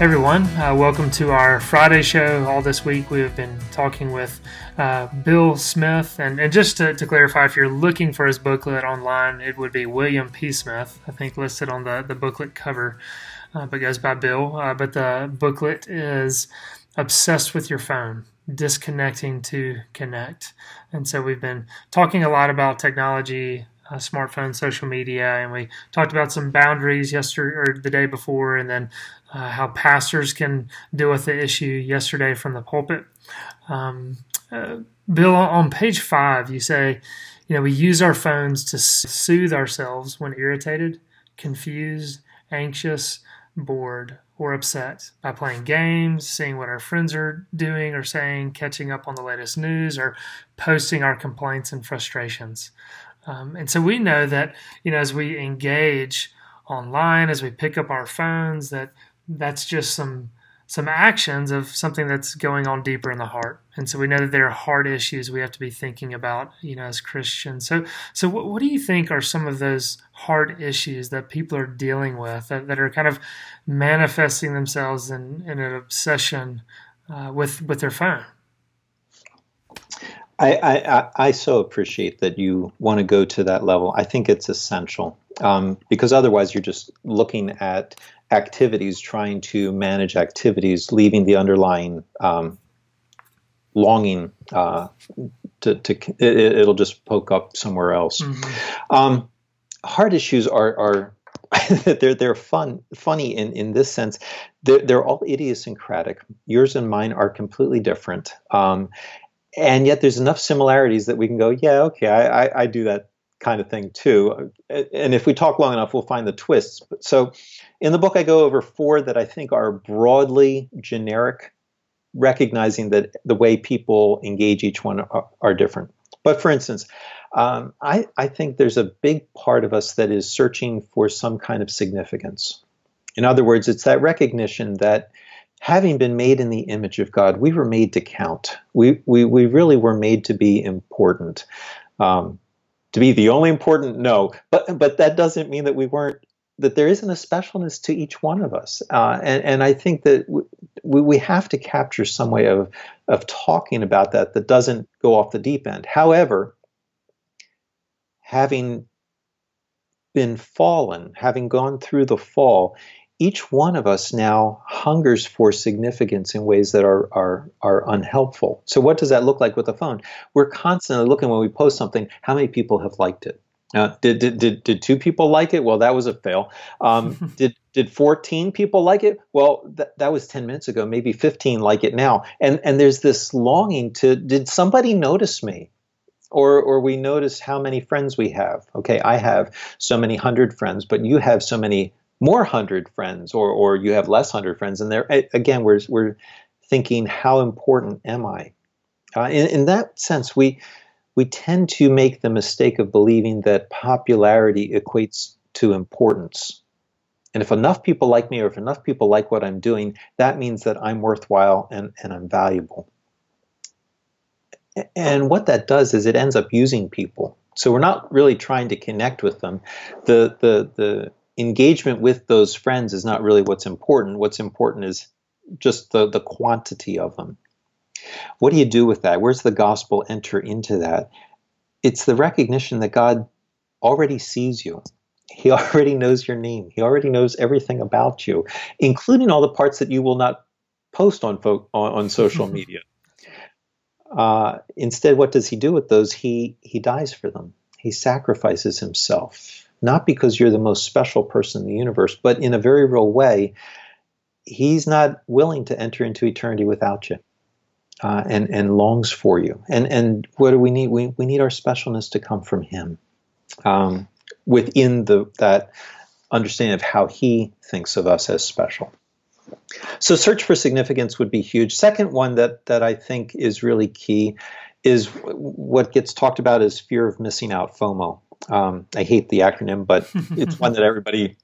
Everyone, uh, welcome to our Friday show. All this week we have been talking with uh, Bill Smith. And, and just to, to clarify, if you're looking for his booklet online, it would be William P. Smith, I think listed on the, the booklet cover, uh, but goes by Bill. Uh, but the booklet is Obsessed with Your Phone Disconnecting to Connect. And so we've been talking a lot about technology, uh, smartphone, social media, and we talked about some boundaries yesterday or the day before, and then uh, how pastors can deal with the issue yesterday from the pulpit. Um, uh, Bill, on page five, you say, you know, we use our phones to soothe ourselves when irritated, confused, anxious, bored, or upset by playing games, seeing what our friends are doing or saying, catching up on the latest news, or posting our complaints and frustrations. Um, and so we know that, you know, as we engage online, as we pick up our phones, that that's just some some actions of something that's going on deeper in the heart. And so we know that there are heart issues we have to be thinking about, you know, as Christians. So, so what, what do you think are some of those heart issues that people are dealing with that, that are kind of manifesting themselves in, in an obsession uh, with with their phone? I, I, I so appreciate that you want to go to that level. I think it's essential um, because otherwise you're just looking at activities, trying to manage activities, leaving the underlying um, longing uh, to, to it, will just poke up somewhere else. Mm-hmm. Um, heart issues are, are they're they're fun funny in in this sense. They're, they're all idiosyncratic. Yours and mine are completely different. Um, and yet there's enough similarities that we can go, yeah, okay, I, I, I do that kind of thing too. And if we talk long enough, we'll find the twists. So in the book, I go over four that I think are broadly generic, recognizing that the way people engage each one are, are different. But for instance, um, I, I think there's a big part of us that is searching for some kind of significance. In other words, it's that recognition that having been made in the image of God, we were made to count. We, we, we really were made to be important. Um, to be the only important, no. But, but that doesn't mean that we weren't, that there isn't a specialness to each one of us. Uh, and, and I think that we, we have to capture some way of, of talking about that that doesn't go off the deep end. However, having been fallen, having gone through the fall, each one of us now hungers for significance in ways that are, are, are unhelpful. So, what does that look like with the phone? We're constantly looking when we post something, how many people have liked it? Uh, did, did, did, did two people like it? Well, that was a fail. Um, did, did 14 people like it? Well, th- that was 10 minutes ago. Maybe 15 like it now. And, and there's this longing to, did somebody notice me? Or, or we notice how many friends we have. Okay, I have so many hundred friends, but you have so many more hundred friends or or you have less hundred friends and there again we're we're thinking how important am i? Uh, in, in that sense we we tend to make the mistake of believing that popularity equates to importance. And if enough people like me or if enough people like what i'm doing that means that i'm worthwhile and, and i'm valuable. And what that does is it ends up using people. So we're not really trying to connect with them. The the the engagement with those friends is not really what's important. What's important is just the, the quantity of them. What do you do with that? Where's the gospel enter into that? It's the recognition that God already sees you. He already knows your name. He already knows everything about you, including all the parts that you will not post on fo- on, on, social media. Uh, instead, what does he do with those? He he dies for them. He sacrifices himself not because you're the most special person in the universe, but in a very real way, he's not willing to enter into eternity without you. Uh, and and longs for you. And and what do we need? We we need our specialness to come from Him. um, within the that understanding of how He thinks of us as special. So, search for significance would be huge. Second one that that I think is really key is what gets talked about as fear of missing out, FOMO. Um, I hate the acronym, but it's one that everybody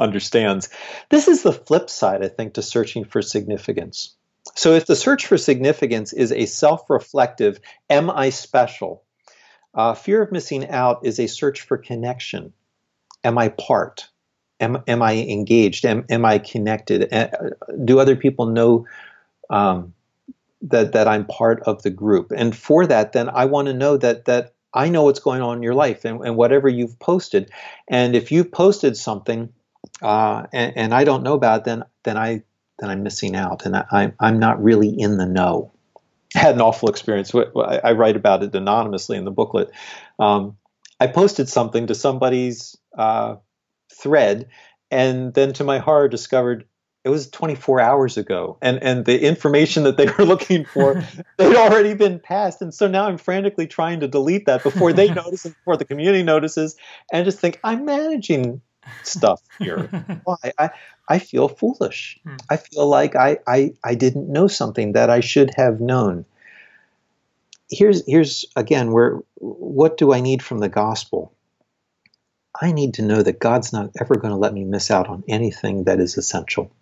understands. This is the flip side, I think, to searching for significance. So, if the search for significance is a self reflective, am I special? Uh, fear of missing out is a search for connection. Am I part? Am, am I engaged? Am, am I connected? Do other people know um, that, that I'm part of the group? And for that, then I want to know that, that I know what's going on in your life and, and whatever you've posted. And if you've posted something uh, and, and, I don't know about it, then, then, I, then I'm missing out and I, I'm not really in the know. I had an awful experience. I write about it anonymously in the booklet. Um, I posted something to somebody's uh, thread, and then to my horror discovered it was 24 hours ago, and and the information that they were looking for they'd already been passed, and so now I'm frantically trying to delete that before they notice and before the community notices, and just think I'm managing stuff here. Why? I, I feel foolish. Hmm. I feel like I, I, I didn't know something that I should have known. Here's, here's again, where, what do I need from the gospel? I need to know that God's not ever going to let me miss out on anything that is essential.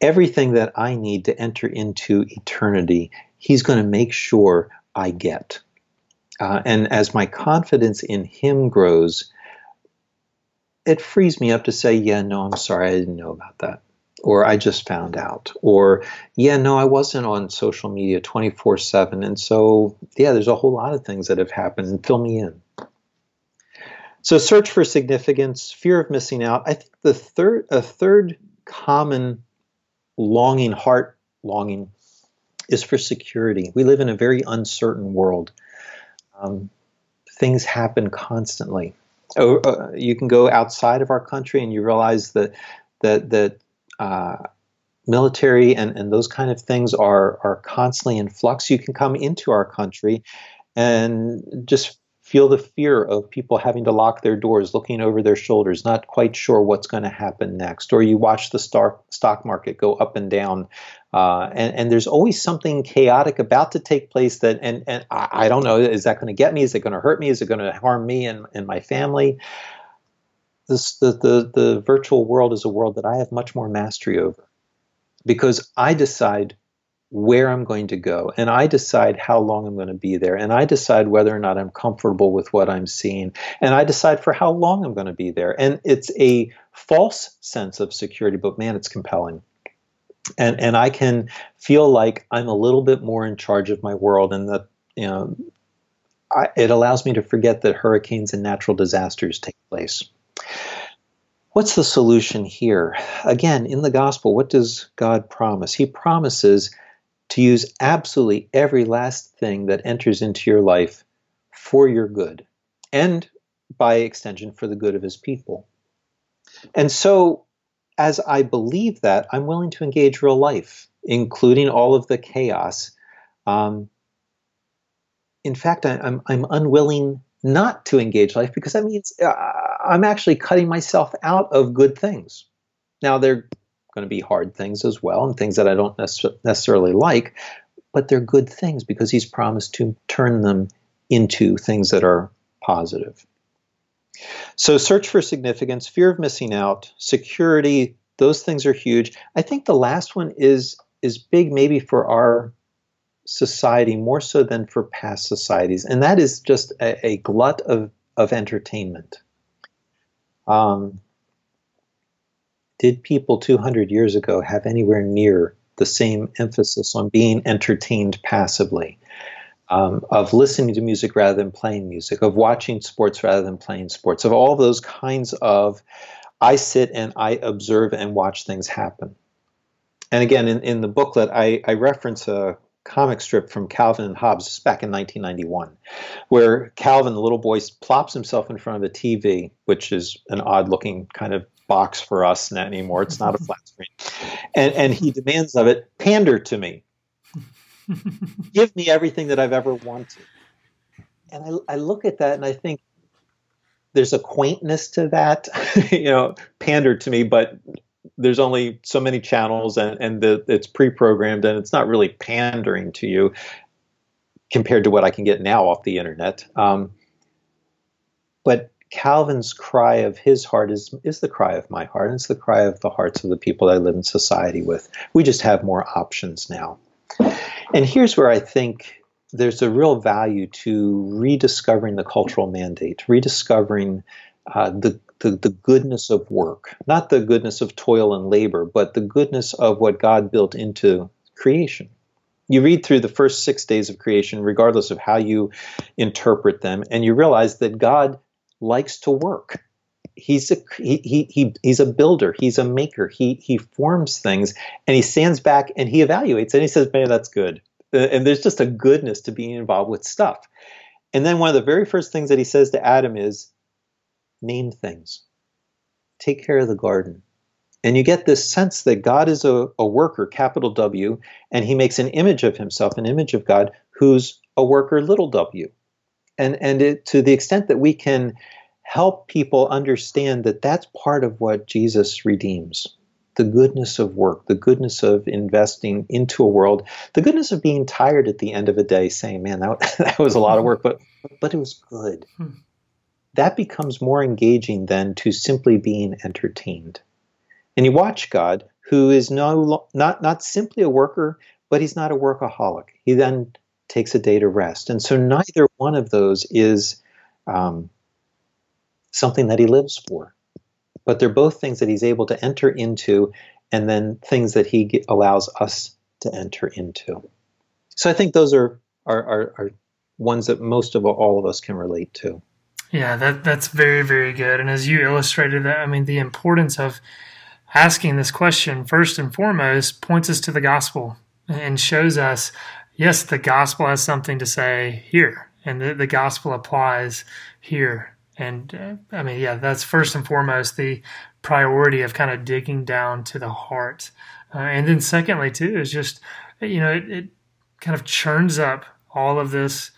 Everything that I need to enter into eternity, He's going to make sure I get. Uh, and as my confidence in Him grows, it frees me up to say, yeah, no, I'm sorry, I didn't know about that. Or I just found out. Or, yeah, no, I wasn't on social media 24 7. And so, yeah, there's a whole lot of things that have happened. Fill me in. So, search for significance, fear of missing out. I think the third, a third common longing, heart longing, is for security. We live in a very uncertain world. Um, things happen constantly. Oh, uh, you can go outside of our country and you realize that that that uh, military and, and those kind of things are are constantly in flux. You can come into our country and just feel the fear of people having to lock their doors, looking over their shoulders, not quite sure what's going to happen next. Or you watch the stock stock market go up and down uh, and, and, there's always something chaotic about to take place that, and, and I, I don't know, is that going to get me? Is it going to hurt me? Is it going to harm me and, and my family? This, the, the, the virtual world is a world that I have much more mastery over because I decide where I'm going to go and I decide how long I'm going to be there and I decide whether or not I'm comfortable with what I'm seeing and I decide for how long I'm going to be there. And it's a false sense of security, but man, it's compelling and and I can feel like I'm a little bit more in charge of my world, and that you know, I, it allows me to forget that hurricanes and natural disasters take place. What's the solution here? Again, in the gospel, what does God promise? He promises to use absolutely every last thing that enters into your life for your good, and by extension, for the good of his people. And so as I believe that, I'm willing to engage real life, including all of the chaos. Um, in fact, I, am I'm, I'm unwilling not to engage life because that means uh, I'm actually cutting myself out of good things. Now, they're going to be hard things as well and things that I don't necessarily like, but they're good things because He's promised to turn them into things that are positive. So, search for significance, fear of missing out, security, those things are huge. I think the last one is is big maybe for our society more so than for past societies, and that is just a, a glut of, of entertainment. Um, did people 200 years ago have anywhere near the same emphasis on being entertained passively? um, of listening to music rather than playing music, of watching sports rather than playing sports, of all those kinds of I sit and I observe and watch things happen. And again, in, in the booklet, I, I reference a comic strip from Calvin and Hobbes back in 1991, where Calvin, the little boy, plops himself in front of a TV, which is an odd looking kind of box for us anymore. It's not a flat screen. And, and he demands of it, pander to me. Give me everything that I've ever wanted. And I, I look at that and I think, there's a quaintness to that, you know, pander to me, but there's only so many channels and, and the, it's pre-programmed and it's not really pandering to you compared to what I can get now off the internet. Um, but Calvin's cry of his heart is, is the cry of my heart. And it's the cry of the hearts of the people I live in society with. We just have more options now. And here's where I think there's a real value to rediscovering the cultural mandate, rediscovering uh, the, the, the goodness of work, not the goodness of toil and labor, but the goodness of what God built into creation. You read through the first six days of creation, regardless of how you interpret them, and you realize that God likes to work. He's a he, he, he he's a builder. He's a maker. He he forms things, and he stands back and he evaluates, and he says, "Man, that's good." Uh, and there's just a goodness to being involved with stuff. And then one of the very first things that he says to Adam is, "Name things. Take care of the garden." And you get this sense that God is a, a worker, capital W, and he makes an image of himself, an image of God, who's a worker, little w. And, and it, to the extent that we can help people understand that that's part of what Jesus redeems the goodness of work, the goodness of investing into a world, the goodness of being tired at the end of a day saying, man, that, that was a lot of work, but, but it was good. Hmm. That becomes more engaging than to simply being entertained. And you watch God, who is no, not, not simply a worker, but he's not a workaholic. He then takes a day to rest. And so neither one of those is um, something that he lives for. But they're both things that he's able to enter into and then things that he allows us to enter into. So I think those are, are, are, are ones that most of all of us can relate to. Yeah, that that's very very good. And as you illustrated that, I mean the importance of asking this question, first and foremost, points us to the gospel and shows us yes, the gospel has something to say here, and the, the gospel applies here. And uh, I mean, yeah, that's first and foremost the priority of kind of digging down to the heart. Uh, and then, secondly, too, is just, you know, it, it kind of churns up all of this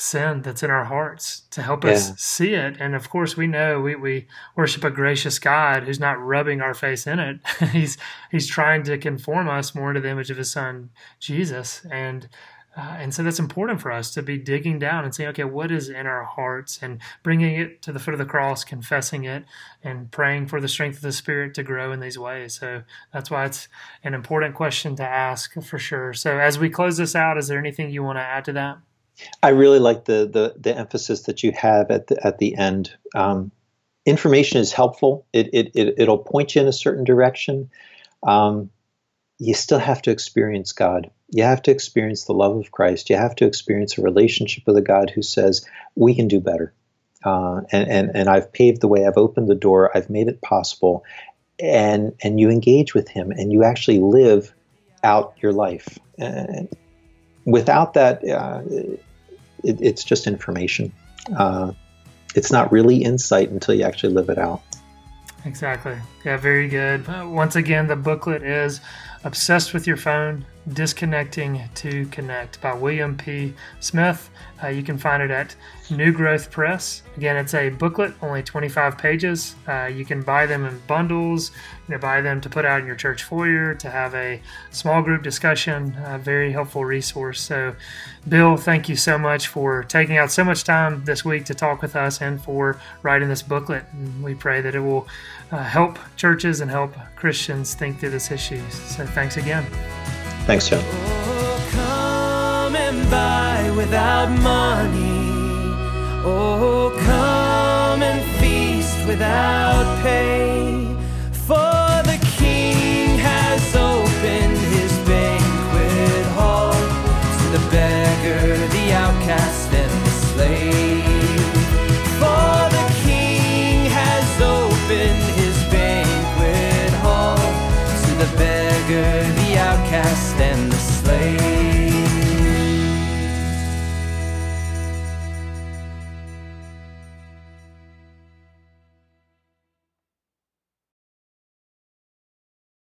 sin that's in our hearts to help yeah. us see it. And of course, we know we, we worship a gracious God who's not rubbing our face in it. he's he's trying to conform us more into the image of His Son Jesus, and uh, and so that's important for us to be digging down and saying, okay, what is in our hearts, and bringing it to the foot of the cross, confessing it, and praying for the strength of the Spirit to grow in these ways. So that's why it's an important question to ask for sure. So as we close this out, is there anything you want to add to that? I really like the the, the emphasis that you have at the at the end. Um, information is helpful. It, it it it'll point you in a certain direction. Um, you still have to experience God. You have to experience the love of Christ. You have to experience a relationship with a God who says we can do better. Uh, and, and and I've paved the way. I've opened the door. I've made it possible. And and you engage with Him, and you actually live out your life. And without that, uh, it, it's just information. Uh, it's not really insight until you actually live it out. Exactly. Yeah, very good. Once again, the booklet is Obsessed with Your Phone Disconnecting to Connect by William P. Smith. Uh, you can find it at New Growth Press. Again, it's a booklet, only 25 pages. Uh, you can buy them in bundles, you know, buy them to put out in your church foyer, to have a small group discussion. A very helpful resource. So, Bill, thank you so much for taking out so much time this week to talk with us and for writing this booklet. And we pray that it will uh, help churches and help Christians think through this issue. So, thanks again. Thanks, John. Oh, without money. Oh, come and feast without pay.